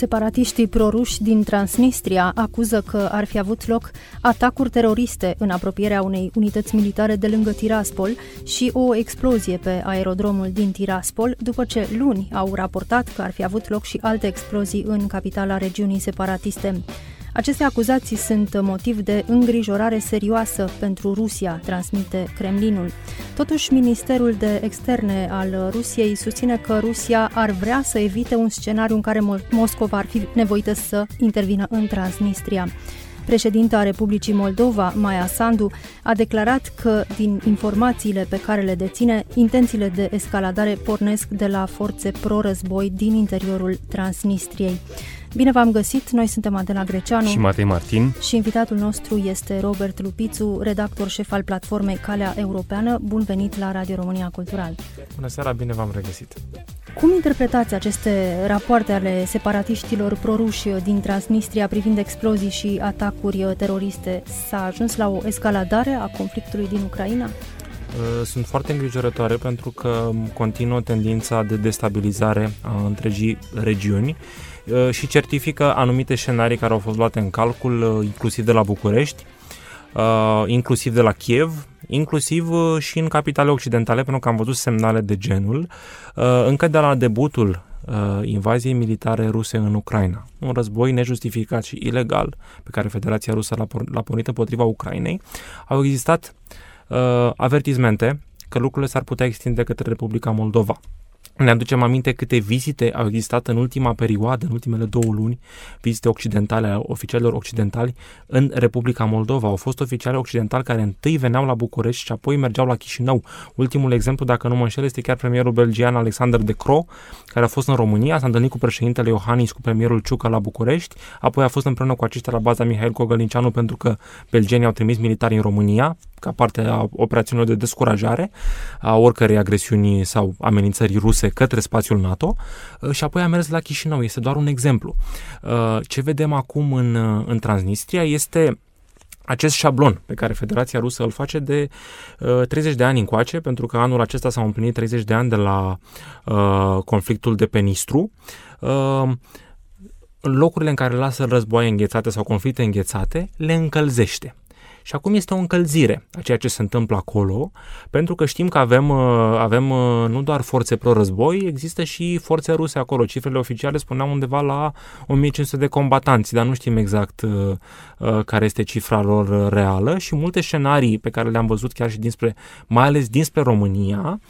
Separatiștii proruși din Transnistria acuză că ar fi avut loc atacuri teroriste în apropierea unei unități militare de lângă Tiraspol și o explozie pe aerodromul din Tiraspol, după ce luni au raportat că ar fi avut loc și alte explozii în capitala regiunii separatiste. Aceste acuzații sunt motiv de îngrijorare serioasă pentru Rusia, transmite Kremlinul. Totuși, Ministerul de Externe al Rusiei susține că Rusia ar vrea să evite un scenariu în care Moscova ar fi nevoită să intervină în Transnistria. Președinta Republicii Moldova, Maia Sandu, a declarat că, din informațiile pe care le deține, intențiile de escaladare pornesc de la forțe pro-război din interiorul Transnistriei. Bine v-am găsit, noi suntem Adela Greceanu și Matei Martin și invitatul nostru este Robert Lupițu, redactor șef al platformei Calea Europeană. Bun venit la Radio România Cultural! Bună seara, bine v-am regăsit! Cum interpretați aceste rapoarte ale separatiștilor proruși din Transnistria privind explozii și atacuri teroriste? S-a ajuns la o escaladare a conflictului din Ucraina? Uh, sunt foarte îngrijorătoare pentru că continuă tendința de destabilizare a întregii regiuni Uh, și certifică anumite scenarii care au fost luate în calcul, uh, inclusiv de la București, uh, inclusiv de la Kiev, inclusiv și în capitale occidentale, pentru că am văzut semnale de genul, încă de la debutul invaziei militare ruse în Ucraina. Un război nejustificat și ilegal pe care Federația Rusă l-a pornit împotriva Ucrainei. Au existat avertizmente că lucrurile s-ar putea extinde către Republica Moldova. Ne aducem aminte câte vizite au existat în ultima perioadă, în ultimele două luni, vizite occidentale a oficialilor occidentali în Republica Moldova. Au fost oficiali occidentali care întâi veneau la București și apoi mergeau la Chișinău. Ultimul exemplu, dacă nu mă înșel, este chiar premierul belgian Alexander De Croo, care a fost în România, s-a întâlnit cu președintele Iohannis, cu premierul Ciucă la București, apoi a fost împreună cu aceștia la baza Mihail Cogălinceanu pentru că belgenii au trimis militari în România, ca parte a operațiunilor de descurajare a oricărei agresiuni sau amenințări ruse către spațiul NATO uh, și apoi a mers la Chișinău. Este doar un exemplu. Uh, ce vedem acum în, uh, în Transnistria este acest șablon pe care Federația Rusă îl face de uh, 30 de ani încoace, pentru că anul acesta s-au împlinit 30 de ani de la uh, conflictul de pe Nistru. Uh, locurile în care lasă războaie înghețate sau conflicte înghețate, le încălzește. Și acum este o încălzire a ceea ce se întâmplă acolo, pentru că știm că avem, uh, avem uh, nu doar forțe pro-război, există și forțe ruse acolo. Cifrele oficiale spuneau undeva la 1500 de combatanți, dar nu știm exact uh, care este cifra lor reală și multe scenarii pe care le-am văzut chiar și dinspre, mai ales dinspre România,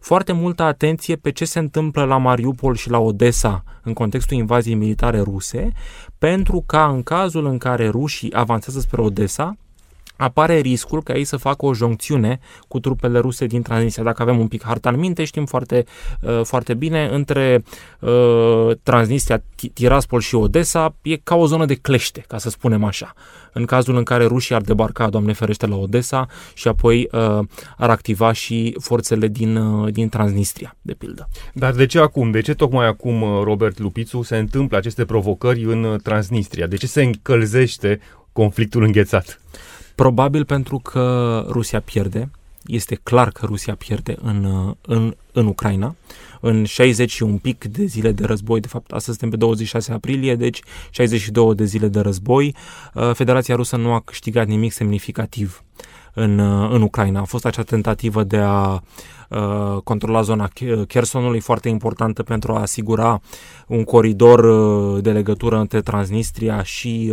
foarte multă atenție pe ce se întâmplă la Mariupol și la Odessa în contextul invaziei militare ruse, pentru ca în cazul în care rușii avansează spre Odessa, apare riscul ca ei să facă o joncțiune cu trupele ruse din Transnistria. Dacă avem un pic harta în minte, știm foarte, uh, foarte bine, între uh, Transnistria, Tiraspol și Odessa e ca o zonă de clește, ca să spunem așa. În cazul în care rușii ar debarca, Doamne ferește, la Odessa și apoi uh, ar activa și forțele din, uh, din Transnistria, de pildă. Dar de ce acum? De ce tocmai acum, uh, Robert Lupițu, se întâmplă aceste provocări în uh, Transnistria? De ce se încălzește conflictul înghețat? Probabil pentru că Rusia pierde. Este clar că Rusia pierde în, în, în Ucraina. În 60 și un pic de zile de război, de fapt astăzi suntem pe 26 aprilie, deci 62 de zile de război, uh, Federația Rusă nu a câștigat nimic semnificativ în, uh, în Ucraina. A fost acea tentativă de a uh, controla zona Chersonului, foarte importantă pentru a asigura un coridor uh, de legătură între Transnistria și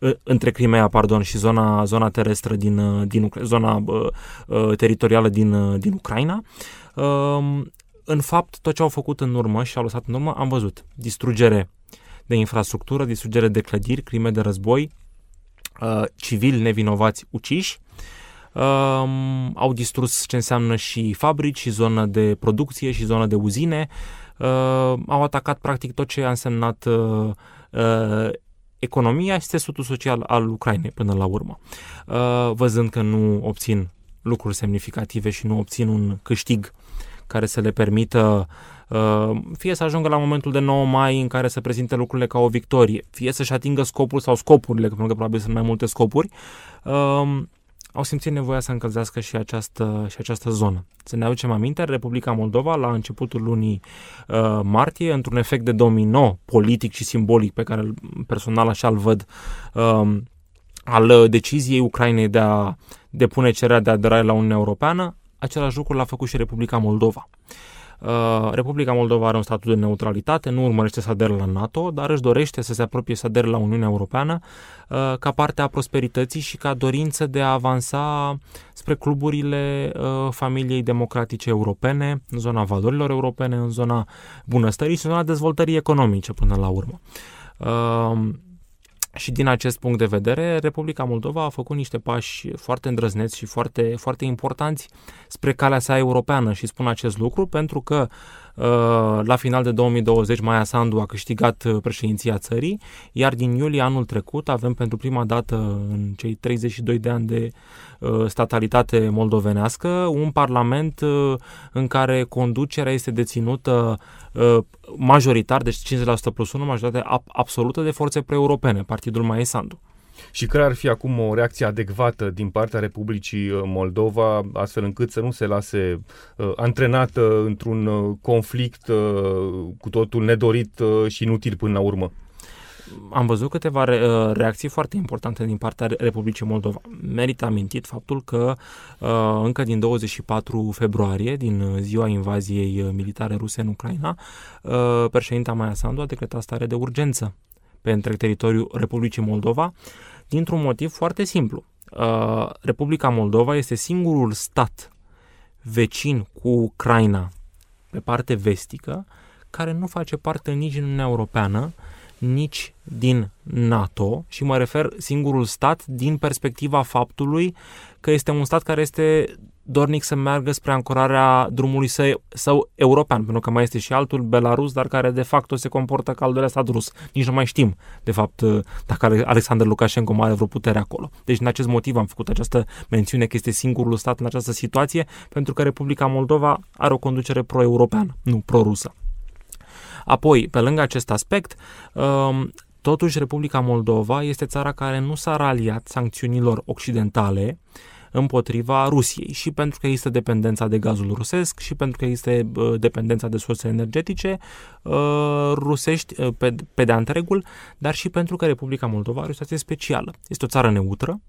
uh, între Crimea, pardon, și zona, zona terestră din, uh, din zona uh, uh, teritorială din, uh, din Ucraina. Uh, în fapt, tot ce au făcut în urmă și au lăsat în urmă, am văzut distrugere de infrastructură, distrugere de clădiri, crime de război, uh, civili nevinovați uciși, um, au distrus ce înseamnă și fabrici, și zonă de producție, și zonă de uzine, uh, au atacat practic tot ce a însemnat uh, uh, economia și țesutul social al Ucrainei până la urmă. Uh, văzând că nu obțin lucruri semnificative și nu obțin un câștig care să le permită uh, fie să ajungă la momentul de 9 mai în care să prezinte lucrurile ca o victorie, fie să-și atingă scopul sau scopurile, pentru că probabil sunt mai multe scopuri, uh, au simțit nevoia să încălzească și această, și această zonă. Să ne aducem aminte, Republica Moldova, la începutul lunii uh, martie, într-un efect de domino politic și simbolic pe care personal așa-l văd, uh, al deciziei Ucrainei de a depune cererea de aderare la Uniunea Europeană, același lucru l-a făcut și Republica Moldova. Uh, Republica Moldova are un statut de neutralitate, nu urmărește să adere la NATO, dar își dorește să se apropie să adere la Uniunea Europeană uh, ca parte a prosperității și ca dorință de a avansa spre cluburile uh, familiei democratice europene, în zona valorilor europene, în zona bunăstării și în zona dezvoltării economice până la urmă. Și din acest punct de vedere, Republica Moldova a făcut niște pași foarte îndrăzneți și foarte, foarte importanți spre calea sa europeană. Și spun acest lucru pentru că uh, la final de 2020 Maia Sandu a câștigat uh, președinția țării, iar din iulie anul trecut avem pentru prima dată în cei 32 de ani de uh, statalitate moldovenească un parlament în care conducerea este deținută Uh, majoritar, deci 50% plus 1, majoritate absolută de forțe pre-europene, Partidul Mae Sandu. Și care ar fi acum o reacție adecvată din partea Republicii uh, Moldova, astfel încât să nu se lase uh, antrenată într-un uh, conflict uh, cu totul nedorit uh, și inutil până la urmă? am văzut câteva re- uh, reacții foarte importante din partea Republicii Moldova. Merită amintit faptul că uh, încă din 24 februarie, din ziua invaziei militare ruse în Ucraina, uh, președinta Maia Sandu a decretat stare de urgență pe întreg teritoriul Republicii Moldova, dintr-un motiv foarte simplu. Republica Moldova este singurul stat vecin cu Ucraina pe parte vestică care nu face parte nici din Uniunea Europeană, nici din NATO și mă refer singurul stat din perspectiva faptului că este un stat care este dornic să meargă spre ancorarea drumului său, său european, pentru că mai este și altul, Belarus, dar care de fapt se comportă ca al doilea stat rus. Nici nu mai știm, de fapt, dacă Alexander Lukashenko mai are vreo putere acolo. Deci, din acest motiv am făcut această mențiune că este singurul stat în această situație, pentru că Republica Moldova are o conducere pro-europeană, nu pro-rusă. Apoi, pe lângă acest aspect, um, totuși Republica Moldova este țara care nu s-a raliat sancțiunilor occidentale împotriva Rusiei și pentru că există dependența de gazul rusesc și pentru că există dependența de surse energetice uh, rusești uh, pe, pe de întregul, dar și pentru că Republica Moldova are o situație specială. Este o țară neutră,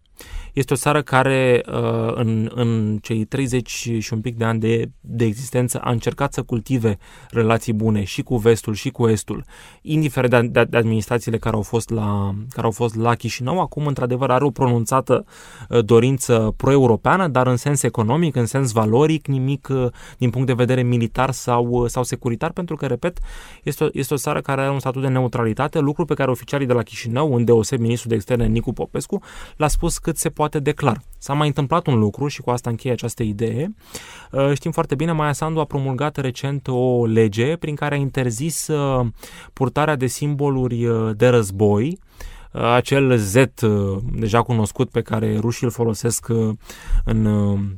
este o țară care uh, în, în cei 30 și un pic de ani de, de existență a încercat să cultive relații bune și cu vestul și cu estul, indiferent de, de, de administrațiile care au fost la, care au fost la Chișinău. Acum, într-adevăr, are o pronunțată uh, dorință pro-europeană, dar în sens economic, în sens valoric, nimic uh, din punct de vedere militar sau, sau securitar, pentru că, repet, este o, este o țară care are un statut de neutralitate, lucru pe care oficialii de la Chișinău, unde o ministrul de externe Nicu Popescu, l-a spus cât se poate declar. S-a mai întâmplat un lucru și cu asta încheie această idee. Uh, știm foarte bine, Maia Sandu a promulgat recent o lege prin care a interzis uh, purtarea de simboluri uh, de război, acel Z deja cunoscut pe care rușii îl folosesc în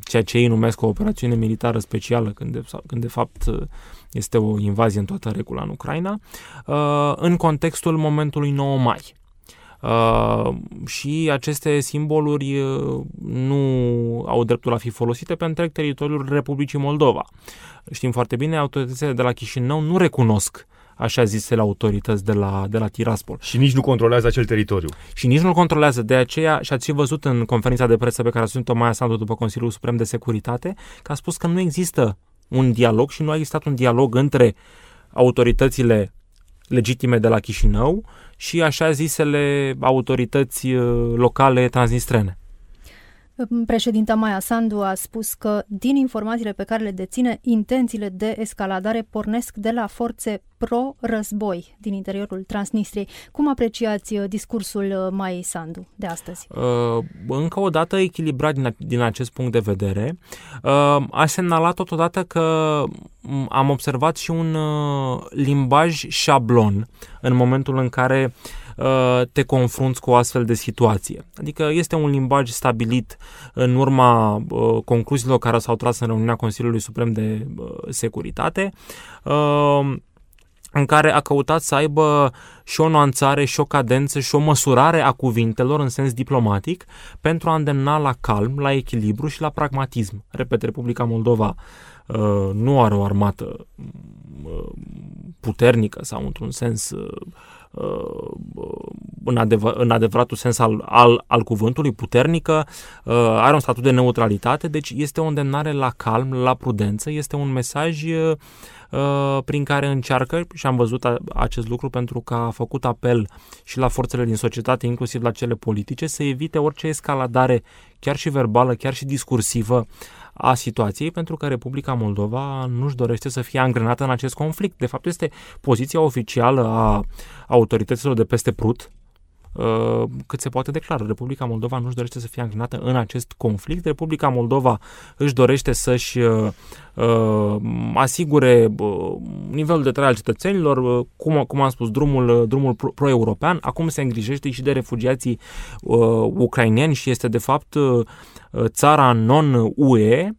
ceea ce ei numesc o operațiune militară specială, când de, când de fapt este o invazie în toată regula în Ucraina, în contextul momentului 9 mai. Uh, și aceste simboluri uh, nu au dreptul a fi folosite pe întreg teritoriul Republicii Moldova. Știm foarte bine, autoritățile de la Chișinău nu recunosc așa zisele autorități de la, de la Tiraspol. Și nici nu controlează acel teritoriu. Și nici nu controlează. De aceea, și ați și văzut în conferința de presă pe care a ținut-o Maia Sandu după Consiliul Suprem de Securitate, că a spus că nu există un dialog și nu a existat un dialog între autoritățile legitime de la Chișinău și așa zisele autorități uh, locale transnistrene. Președinta Maia Sandu a spus că, din informațiile pe care le deține, intențiile de escaladare pornesc de la forțe pro-război din interiorul Transnistriei. Cum apreciați uh, discursul uh, Maia Sandu de astăzi? Uh, încă o dată echilibrat din, din acest punct de vedere. Uh, a semnalat totodată că mm, am observat și un uh, limbaj șablon în momentul în care uh, te confrunți cu o astfel de situație. Adică este un limbaj stabilit în urma uh, concluziilor care s-au tras în reuniunea Consiliului Suprem de Securitate în care a căutat să aibă și o nuanțare, și o cadență, și o măsurare a cuvintelor în sens diplomatic pentru a îndemna la calm, la echilibru și la pragmatism. Repet, Republica Moldova uh, nu are o armată uh, puternică sau într-un sens uh, în, adevăr, în adevăratul sens al, al, al cuvântului, puternică, are un statut de neutralitate, deci este o îndemnare la calm, la prudență, este un mesaj Uh, prin care încearcă, și am văzut acest lucru pentru că a făcut apel și la forțele din societate, inclusiv la cele politice, să evite orice escaladare, chiar și verbală, chiar și discursivă, a situației, pentru că Republica Moldova nu-și dorește să fie angrenată în acest conflict. De fapt, este poziția oficială a autorităților de peste Prut, Uh, cât se poate declară. Republica Moldova nu își dorește să fie angrenată în acest conflict. Republica Moldova își dorește să-și uh, uh asigure uh, nivelul de trai al cetățenilor, uh, cum, cum am spus, drumul, drumul pro-european. Acum se îngrijește și de refugiații uh, ucraineni și este de fapt uh, țara non-UE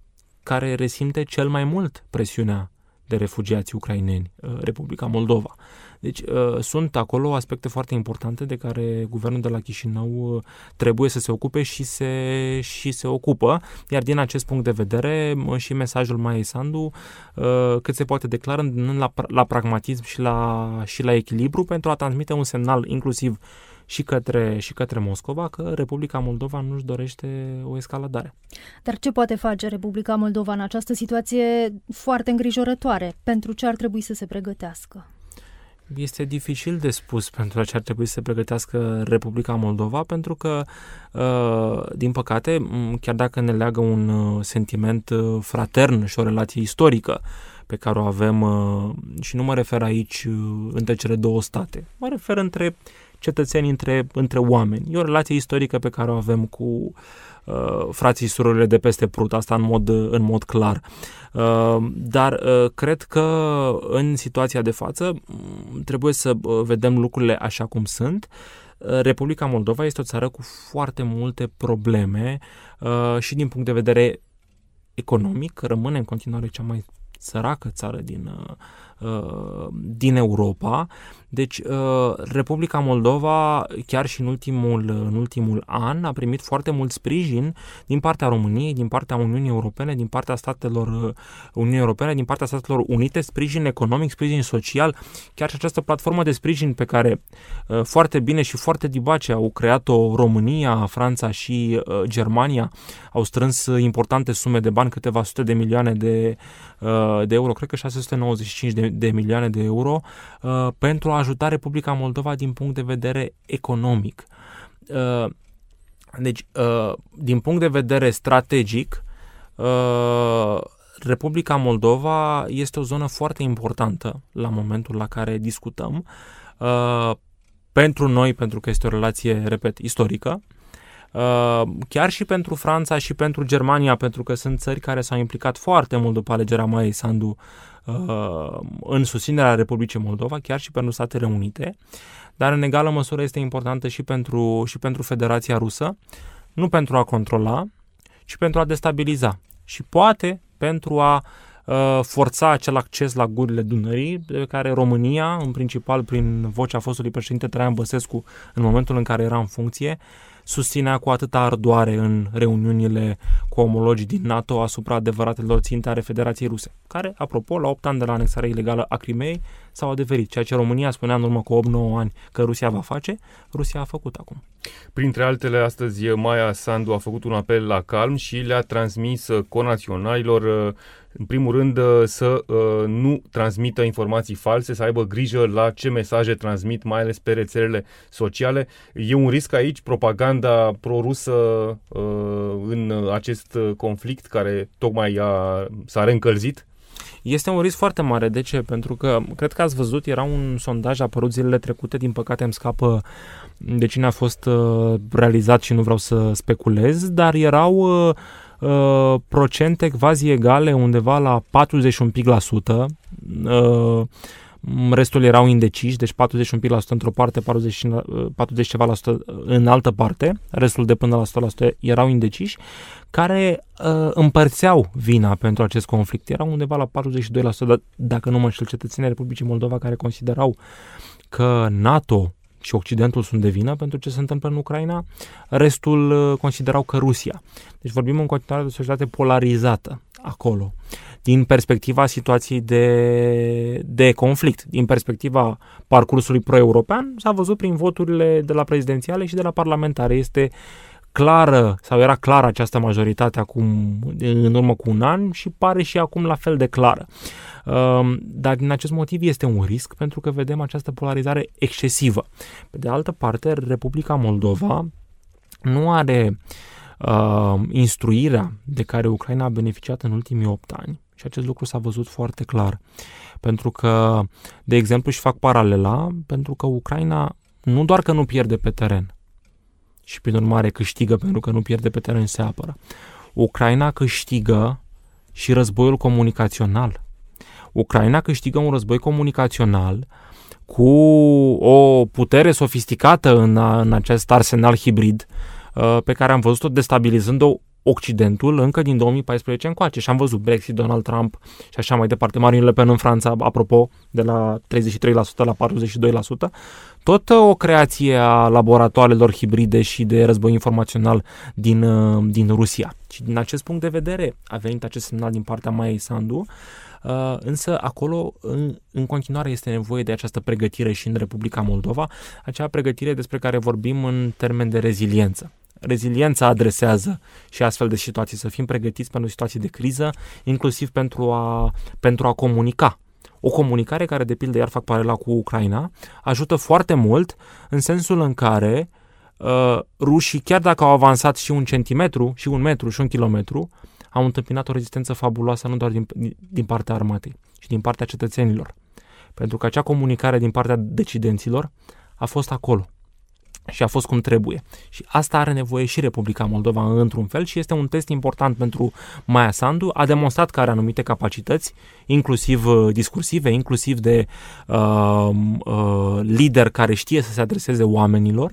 care resimte cel mai mult presiunea de refugiați ucraineni, Republica Moldova. Deci uh, sunt acolo aspecte foarte importante de care guvernul de la Chișinău uh, trebuie să se ocupe și se, și se ocupă, iar din acest punct de vedere și mesajul Maia Sandu uh, cât se poate declară la, la pragmatism și la, și la echilibru pentru a transmite un semnal inclusiv și către, și către Moscova că Republica Moldova nu-și dorește o escaladare. Dar ce poate face Republica Moldova în această situație foarte îngrijorătoare? Pentru ce ar trebui să se pregătească? este dificil de spus pentru ce ar trebui să se pregătească Republica Moldova, pentru că, uh, din păcate, chiar dacă ne leagă un uh, sentiment uh, fratern și o relație istorică pe care o avem, și nu mă refer aici între cele două state, mă refer între cetățeni, între, între oameni. E o relație istorică pe care o avem cu uh, uh, frații și surorile de peste Prut, asta în mod, în mod clar. Uh, dar uh, cred că în situația de față mm, trebuie să uh, vedem lucrurile așa cum sunt. Uh, Republica Moldova este o țară cu foarte multe probleme uh, și din punct de vedere economic rămâne în continuare cea mai săracă țară din, uh, uh din Europa deci, uh, Republica Moldova, chiar și în ultimul, în ultimul an, a primit foarte mult sprijin din partea României, din partea Uniunii Europene, din partea statelor uh, Uniunii Europene, din partea Statelor Unite, sprijin economic, sprijin social, chiar și această platformă de sprijin pe care uh, foarte bine și foarte dibace au creat-o România, Franța și Germania, au strâns importante sume de bani, câteva sute de milioane de, de euro, cred că 695 de, de milioane de euro, pentru a ajuta Republica Moldova din punct de vedere economic. Uh, deci, uh, din punct de vedere strategic, uh, Republica Moldova este o zonă foarte importantă la momentul la care discutăm. Pentru noi, pentru că este o relație, repet, istorică, chiar și pentru Franța și pentru Germania, pentru că sunt țări care s-au implicat foarte mult după alegerea Maiei Sandu Uh, în susținerea Republicii Moldova, chiar și pentru Statele Unite, dar în egală măsură este importantă și pentru, și pentru Federația Rusă, nu pentru a controla, ci pentru a destabiliza și poate pentru a uh, forța acel acces la gurile Dunării, de care România, în principal prin vocea fostului președinte Traian Băsescu, în momentul în care era în funcție, susținea cu atâta ardoare în reuniunile cu omologii din NATO asupra adevăratelor ținte ale Federației Ruse, care, apropo, la 8 ani de la anexarea ilegală a Crimei, s-au adeverit. Ceea ce România spunea în urmă cu 8-9 ani că Rusia va face, Rusia a făcut acum. Printre altele, astăzi Maia Sandu a făcut un apel la calm și le-a transmis conaționalilor în primul rând, uh, să uh, nu transmită informații false, să aibă grijă la ce mesaje transmit, mai ales pe rețelele sociale. E un risc aici propaganda prorusă uh, în acest conflict care tocmai a, s-a reîncălzit? Este un risc foarte mare. De ce? Pentru că, cred că ați văzut, era un sondaj apărut zilele trecute, din păcate îmi scapă de cine a fost realizat și nu vreau să speculez, dar erau uh, procente quasi egale, undeva la 40 un pic la sută, uh, restul erau indeciși, deci 41% într-o parte, 40, 40 ceva la sută în altă parte, restul de până la 100% erau indeciși, care uh, împărțeau vina pentru acest conflict. Erau undeva la 42%, dacă nu mă înșel, cetățenii Republicii Moldova care considerau că NATO și Occidentul sunt de vină pentru ce se întâmplă în Ucraina, restul uh, considerau că Rusia. Deci vorbim în continuare de o societate polarizată acolo, din perspectiva situației de, de conflict, din perspectiva parcursului pro-european, s-a văzut prin voturile de la prezidențiale și de la parlamentare. Este clară sau era clară această majoritate acum în urmă cu un an și pare și acum la fel de clară. Um, dar din acest motiv este un risc pentru că vedem această polarizare excesivă. Pe de altă parte, Republica Moldova nu are uh, instruirea de care Ucraina a beneficiat în ultimii 8 ani și acest lucru s-a văzut foarte clar. Pentru că, de exemplu, și fac paralela, pentru că Ucraina nu doar că nu pierde pe teren și prin urmare câștigă pentru că nu pierde pe teren se apără. Ucraina câștigă și războiul comunicațional. Ucraina câștigă un război comunicațional cu o putere sofisticată în, în acest arsenal hibrid uh, pe care am văzut-o destabilizând-o Occidentul încă din 2014 încoace și am văzut Brexit, Donald Trump și așa mai departe. Marine Le Pen în Franța, apropo, de la 33% la 42%. Tot o creație a laboratoarelor hibride și de război informațional din, uh, din Rusia. Și din acest punct de vedere a venit acest semnal din partea Mai Sandu Uh, însă acolo în, în continuare este nevoie de această pregătire și în Republica Moldova, acea pregătire despre care vorbim în termen de reziliență. Reziliența adresează și astfel de situații, să fim pregătiți pentru situații de criză, inclusiv pentru a, pentru a comunica o comunicare care, de pildă, iar fac paralela cu Ucraina, ajută foarte mult în sensul în care uh, rușii, chiar dacă au avansat și un centimetru, și un metru, și un kilometru, au întâmpinat o rezistență fabuloasă nu doar din, din partea armatei, ci din partea cetățenilor. Pentru că acea comunicare din partea decidenților a fost acolo și a fost cum trebuie. Și asta are nevoie și Republica Moldova într-un fel și este un test important pentru Maia Sandu. A demonstrat că are anumite capacități, inclusiv uh, discursive, inclusiv de uh, uh, lider care știe să se adreseze oamenilor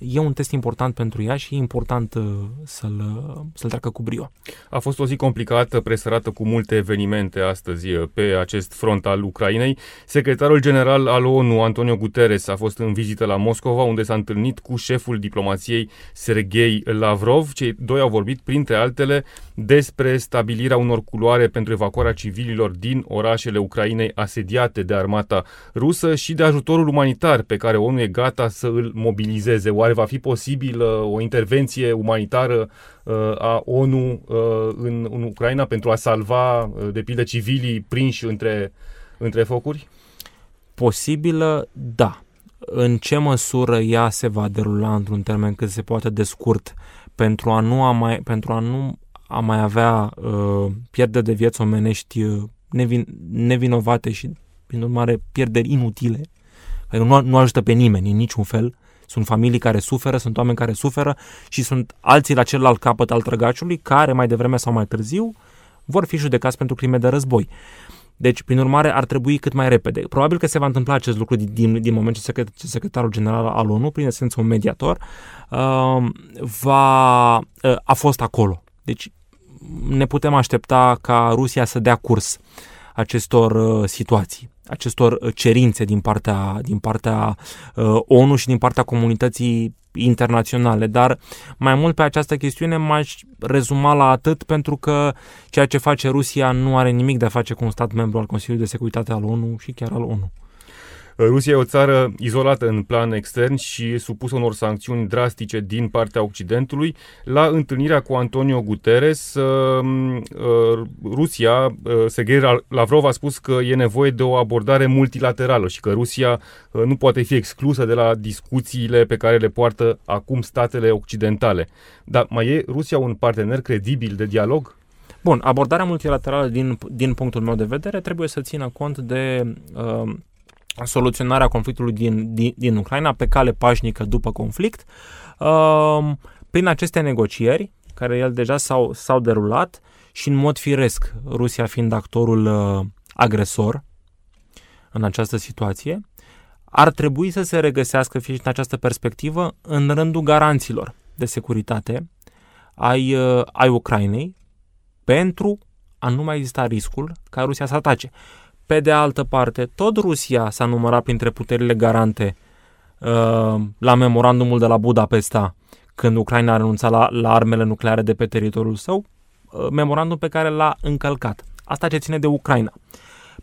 e un test important pentru ea și e important uh, să-l, uh, să-l treacă cu brio. A fost o zi complicată, presărată cu multe evenimente astăzi uh, pe acest front al Ucrainei. Secretarul general al ONU, Antonio Guterres, a fost în vizită la Moscova, unde s-a întâlnit cu șeful diplomației Sergei Lavrov. Cei doi au vorbit, printre altele, despre stabilirea unor culoare pentru evacuarea civililor din orașele Ucrainei asediate de armata rusă și de ajutorul umanitar pe care ONU e gata să îl mobilizeze. Oare va fi posibil o intervenție umanitară uh, a ONU uh, în, în Ucraina pentru a salva, uh, de pildă, civilii prinși între, între focuri? Posibilă, da. În ce măsură ea se va derula într-un termen cât se poate de scurt pentru a nu, a mai, pentru a nu a mai avea uh, pierderi de vieți omenești uh, nevin, nevinovate și, prin urmare, pierderi inutile, care nu, nu ajută pe nimeni în niciun fel. Sunt familii care suferă, sunt oameni care suferă și sunt alții la celălalt capăt al trăgaciului care, mai devreme sau mai târziu, vor fi judecați pentru crime de război. Deci, prin urmare, ar trebui cât mai repede. Probabil că se va întâmpla acest lucru din, din, din moment ce secretarul general al ONU, prin esență un mediator, uh, va, uh, a fost acolo. Deci, ne putem aștepta ca Rusia să dea curs acestor uh, situații, acestor uh, cerințe din partea, din partea uh, ONU și din partea comunității internaționale, dar mai mult pe această chestiune m-aș rezuma la atât pentru că ceea ce face Rusia nu are nimic de a face cu un stat membru al Consiliului de Securitate al ONU și chiar al ONU. Rusia e o țară izolată în plan extern și supusă unor sancțiuni drastice din partea Occidentului. La întâlnirea cu Antonio Guterres, uh, uh, Rusia, uh, Sergei Lavrov a spus că e nevoie de o abordare multilaterală și că Rusia nu poate fi exclusă de la discuțiile pe care le poartă acum statele occidentale. Dar mai e Rusia un partener credibil de dialog? Bun, abordarea multilaterală din, din punctul meu de vedere trebuie să țină cont de uh, soluționarea conflictului din, din, din Ucraina pe cale pașnică după conflict. Uh, prin aceste negocieri, care el deja s-au, s-au derulat și în mod firesc, Rusia fiind actorul uh, agresor, în această situație, ar trebui să se regăsească, fie în această perspectivă, în rândul garanților de securitate ai, uh, ai Ucrainei pentru a nu mai exista riscul ca Rusia să atace. Pe de altă parte, tot Rusia s-a numărat printre puterile garante uh, la memorandumul de la Budapesta, când Ucraina a renunțat la, la armele nucleare de pe teritoriul său, uh, memorandum pe care l-a încălcat. Asta ce ține de Ucraina.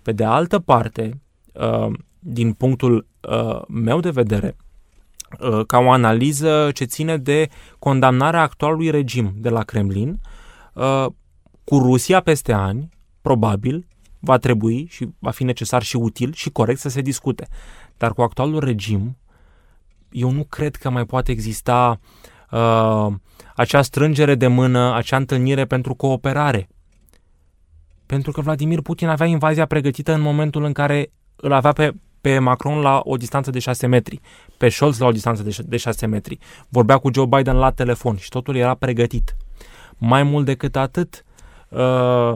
Pe de altă parte, uh, din punctul uh, meu de vedere, uh, ca o analiză ce ține de condamnarea actualului regim de la Kremlin, uh, cu Rusia peste ani, probabil, va trebui și va fi necesar și util și corect să se discute. Dar cu actualul regim, eu nu cred că mai poate exista uh, acea strângere de mână, acea întâlnire pentru cooperare. Pentru că Vladimir Putin avea invazia pregătită în momentul în care îl avea pe, pe Macron la o distanță de 6 metri, pe Scholz la o distanță de, de 6 metri, vorbea cu Joe Biden la telefon și totul era pregătit. Mai mult decât atât, uh,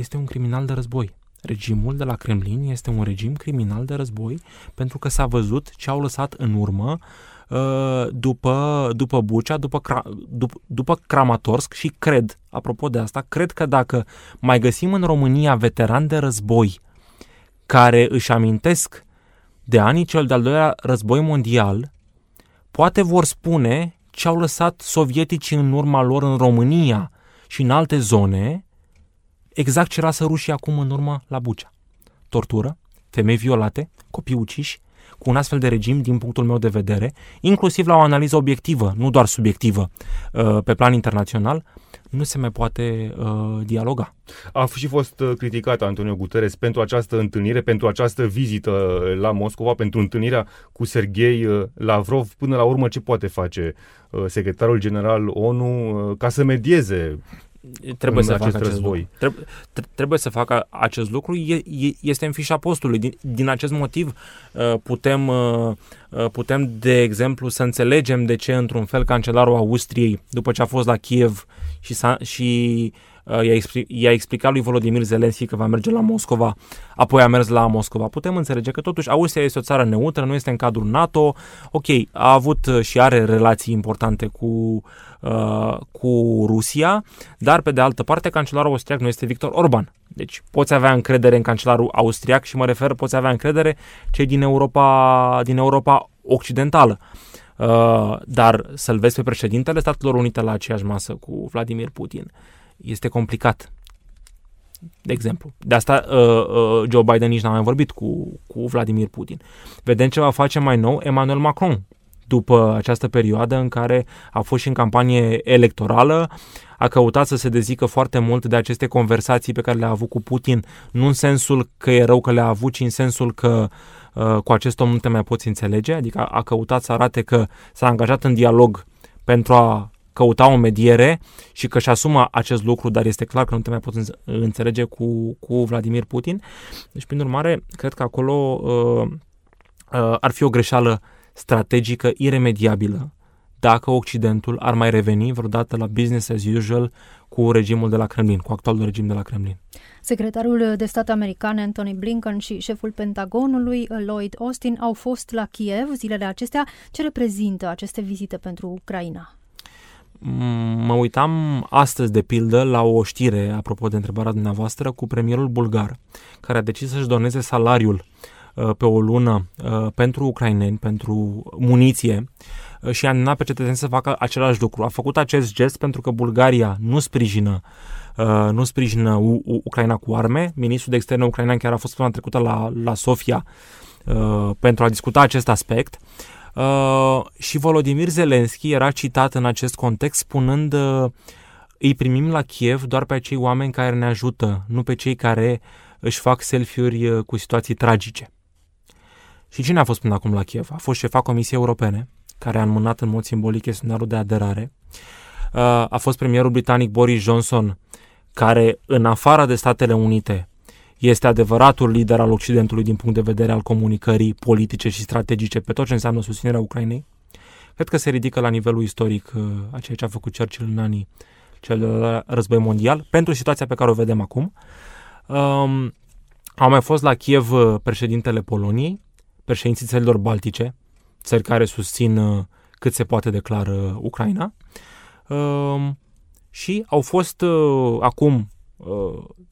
este un criminal de război. Regimul de la Kremlin este un regim criminal de război pentru că s-a văzut ce au lăsat în urmă uh, după, după Bucea, după, după, după Kramatorsk și cred, apropo de asta, cred că dacă mai găsim în România veterani de război care își amintesc de anii cel de-al doilea război mondial, poate vor spune ce au lăsat sovieticii în urma lor în România și în alte zone, exact ce lasă rușii acum în urmă la Bucea. Tortură, femei violate, copii uciși, cu un astfel de regim, din punctul meu de vedere, inclusiv la o analiză obiectivă, nu doar subiectivă, uh, pe plan internațional, nu se mai poate uh, dialoga. A și fost uh, criticat Antonio Guterres pentru această întâlnire, pentru această vizită la Moscova, pentru întâlnirea cu Sergei Lavrov. Până la urmă, ce poate face secretarul general ONU ca să medieze trebuie să facă acest război. lucru. Trebuie, trebuie să facă acest lucru. E, e, este în fișa postului. Din, din acest motiv uh, putem, uh, uh, putem, de exemplu, să înțelegem de ce, într-un fel, cancelarul Austriei, după ce a fost la Kiev și, și Uh, i-a, expli- i-a explicat lui Volodymyr Zelensky că va merge la Moscova, apoi a mers la Moscova. Putem înțelege că totuși Austria este o țară neutră, nu este în cadrul NATO. Ok, a avut uh, și are relații importante cu, uh, cu Rusia, dar pe de altă parte cancelarul austriac nu este Victor Orban. Deci poți avea încredere în cancelarul austriac și mă refer, poți avea încredere cei din Europa, din Europa occidentală. Uh, dar să-l vezi pe președintele Statelor Unite la aceeași masă cu Vladimir Putin este complicat. De exemplu. De asta uh, uh, Joe Biden nici n-a mai vorbit cu, cu Vladimir Putin. Vedem ce va face mai nou Emmanuel Macron după această perioadă în care a fost și în campanie electorală, a căutat să se dezică foarte mult de aceste conversații pe care le-a avut cu Putin, nu în sensul că e rău că le-a avut, ci în sensul că uh, cu acest om nu te mai poți înțelege, adică a, a căutat să arate că s-a angajat în dialog pentru a căuta o mediere și că și asumă acest lucru, dar este clar că nu te mai poți înțelege cu, cu Vladimir Putin. Deci, prin urmare, cred că acolo uh, uh, ar fi o greșeală strategică iremediabilă dacă Occidentul ar mai reveni vreodată la business as usual cu regimul de la Kremlin, cu actualul regim de la Kremlin. Secretarul de stat american Anthony Blinken și șeful Pentagonului Lloyd Austin au fost la Kiev zilele acestea. Ce reprezintă aceste vizite pentru Ucraina? mă uitam astăzi, de pildă, la o știre, apropo de întrebarea dumneavoastră, cu premierul bulgar, care a decis să-și doneze salariul uh, pe o lună uh, pentru ucraineni, pentru muniție uh, și a îndemnat pe cetățeni să facă același lucru. A făcut acest gest pentru că Bulgaria nu sprijină nu sprijină U- U- Ucraina cu arme. Ministrul de externe ucrainean chiar a fost până trecută la, la Sofia pentru a discuta acest aspect. Uh, și Volodymyr Zelensky era citat în acest context spunând uh, îi primim la Kiev doar pe acei oameni care ne ajută, nu pe cei care își fac selfie-uri uh, cu situații tragice. Și cine a fost până acum la Kiev? A fost șefa Comisiei Europene, care a înmânat în mod simbolic chestionarul de aderare. Uh, a fost premierul britanic Boris Johnson, care, în afara de Statele Unite, este adevăratul lider al Occidentului din punct de vedere al comunicării politice și strategice pe tot ce înseamnă susținerea Ucrainei. Cred că se ridică la nivelul istoric uh, a ceea ce a făcut Churchill în anii cel de război mondial pentru situația pe care o vedem acum. Um, Au mai fost la Kiev uh, președintele Poloniei, președinții țărilor baltice, țări care susțin uh, cât se poate declară Ucraina. Um, și au fost acum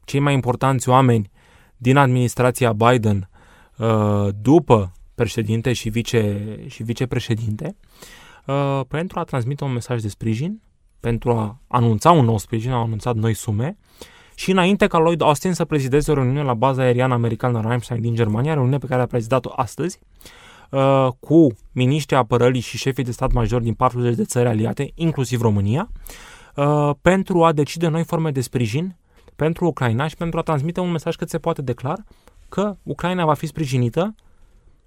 cei mai importanți oameni din administrația Biden după președinte și, vice, și vicepreședinte pentru a transmite un mesaj de sprijin, pentru a anunța un nou sprijin, au anunțat noi sume și înainte ca Lloyd Austin să prezideze o reuniune la baza aeriană americană Ramstein din Germania, reuniune pe care a prezidat-o astăzi, uh, cu miniștrii apărării și șefii de stat major din 40 de țări aliate, inclusiv România, uh, pentru a decide noi forme de sprijin pentru Ucraina și pentru a transmite un mesaj cât se poate declar că Ucraina va fi sprijinită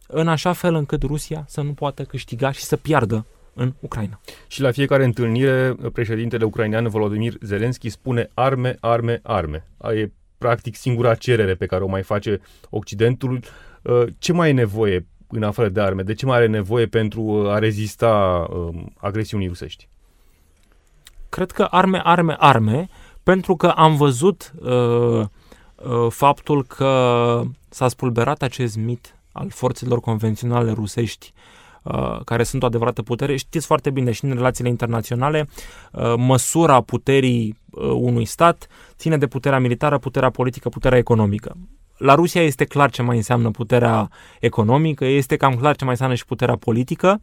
în așa fel încât Rusia să nu poată câștiga și să piardă în Ucraina. Și la fiecare întâlnire, președintele ucrainean Volodymyr Zelensky spune arme, arme, arme. E practic singura cerere pe care o mai face Occidentul. Uh, ce mai e nevoie în afară de arme? De ce mai are nevoie pentru a rezista um, agresiunii rusești? Cred că arme, arme, arme, pentru că am văzut uh, uh, faptul că s-a spulberat acest mit al forțelor convenționale rusești Uh, care sunt o adevărată putere. Știți foarte bine și în relațiile internaționale, uh, măsura puterii uh, unui stat ține de puterea militară, puterea politică, puterea economică. La Rusia este clar ce mai înseamnă puterea economică, este cam clar ce mai înseamnă și puterea politică.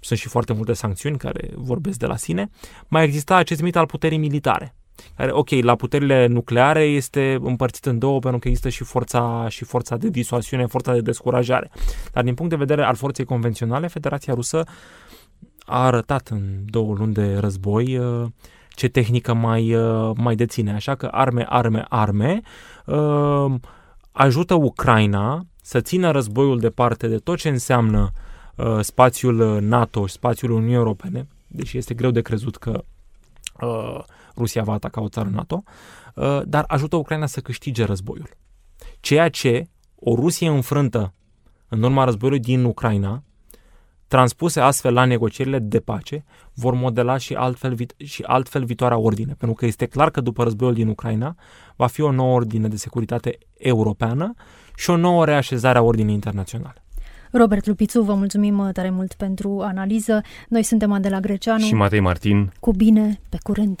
Sunt și foarte multe sancțiuni care vorbesc de la sine. Mai exista acest mit al puterii militare care, ok, la puterile nucleare este împărțit în două pentru că există și forța, și forța de disuasiune, forța de descurajare. Dar din punct de vedere al forței convenționale, Federația Rusă a arătat în două luni de război uh, ce tehnică mai, uh, mai deține. Așa că arme, arme, arme uh, ajută Ucraina să țină războiul departe de tot ce înseamnă spațiul NATO și spațiul Uniunii Europene, deși este greu de crezut că Rusia va ataca o țară NATO, uh, dar ajută Ucraina să câștige războiul. Ceea ce o Rusie înfrântă în urma războiului din Ucraina, transpuse astfel la negocierile de pace, vor modela și altfel, și altfel viitoarea ordine, pentru că este clar că după războiul din Ucraina va fi o nouă ordine de securitate europeană și o nouă reașezare a ordinii internaționale. Robert Lupițu, vă mulțumim tare mult pentru analiză. Noi suntem Adela Greceanu și Matei Martin. Cu bine, pe curând!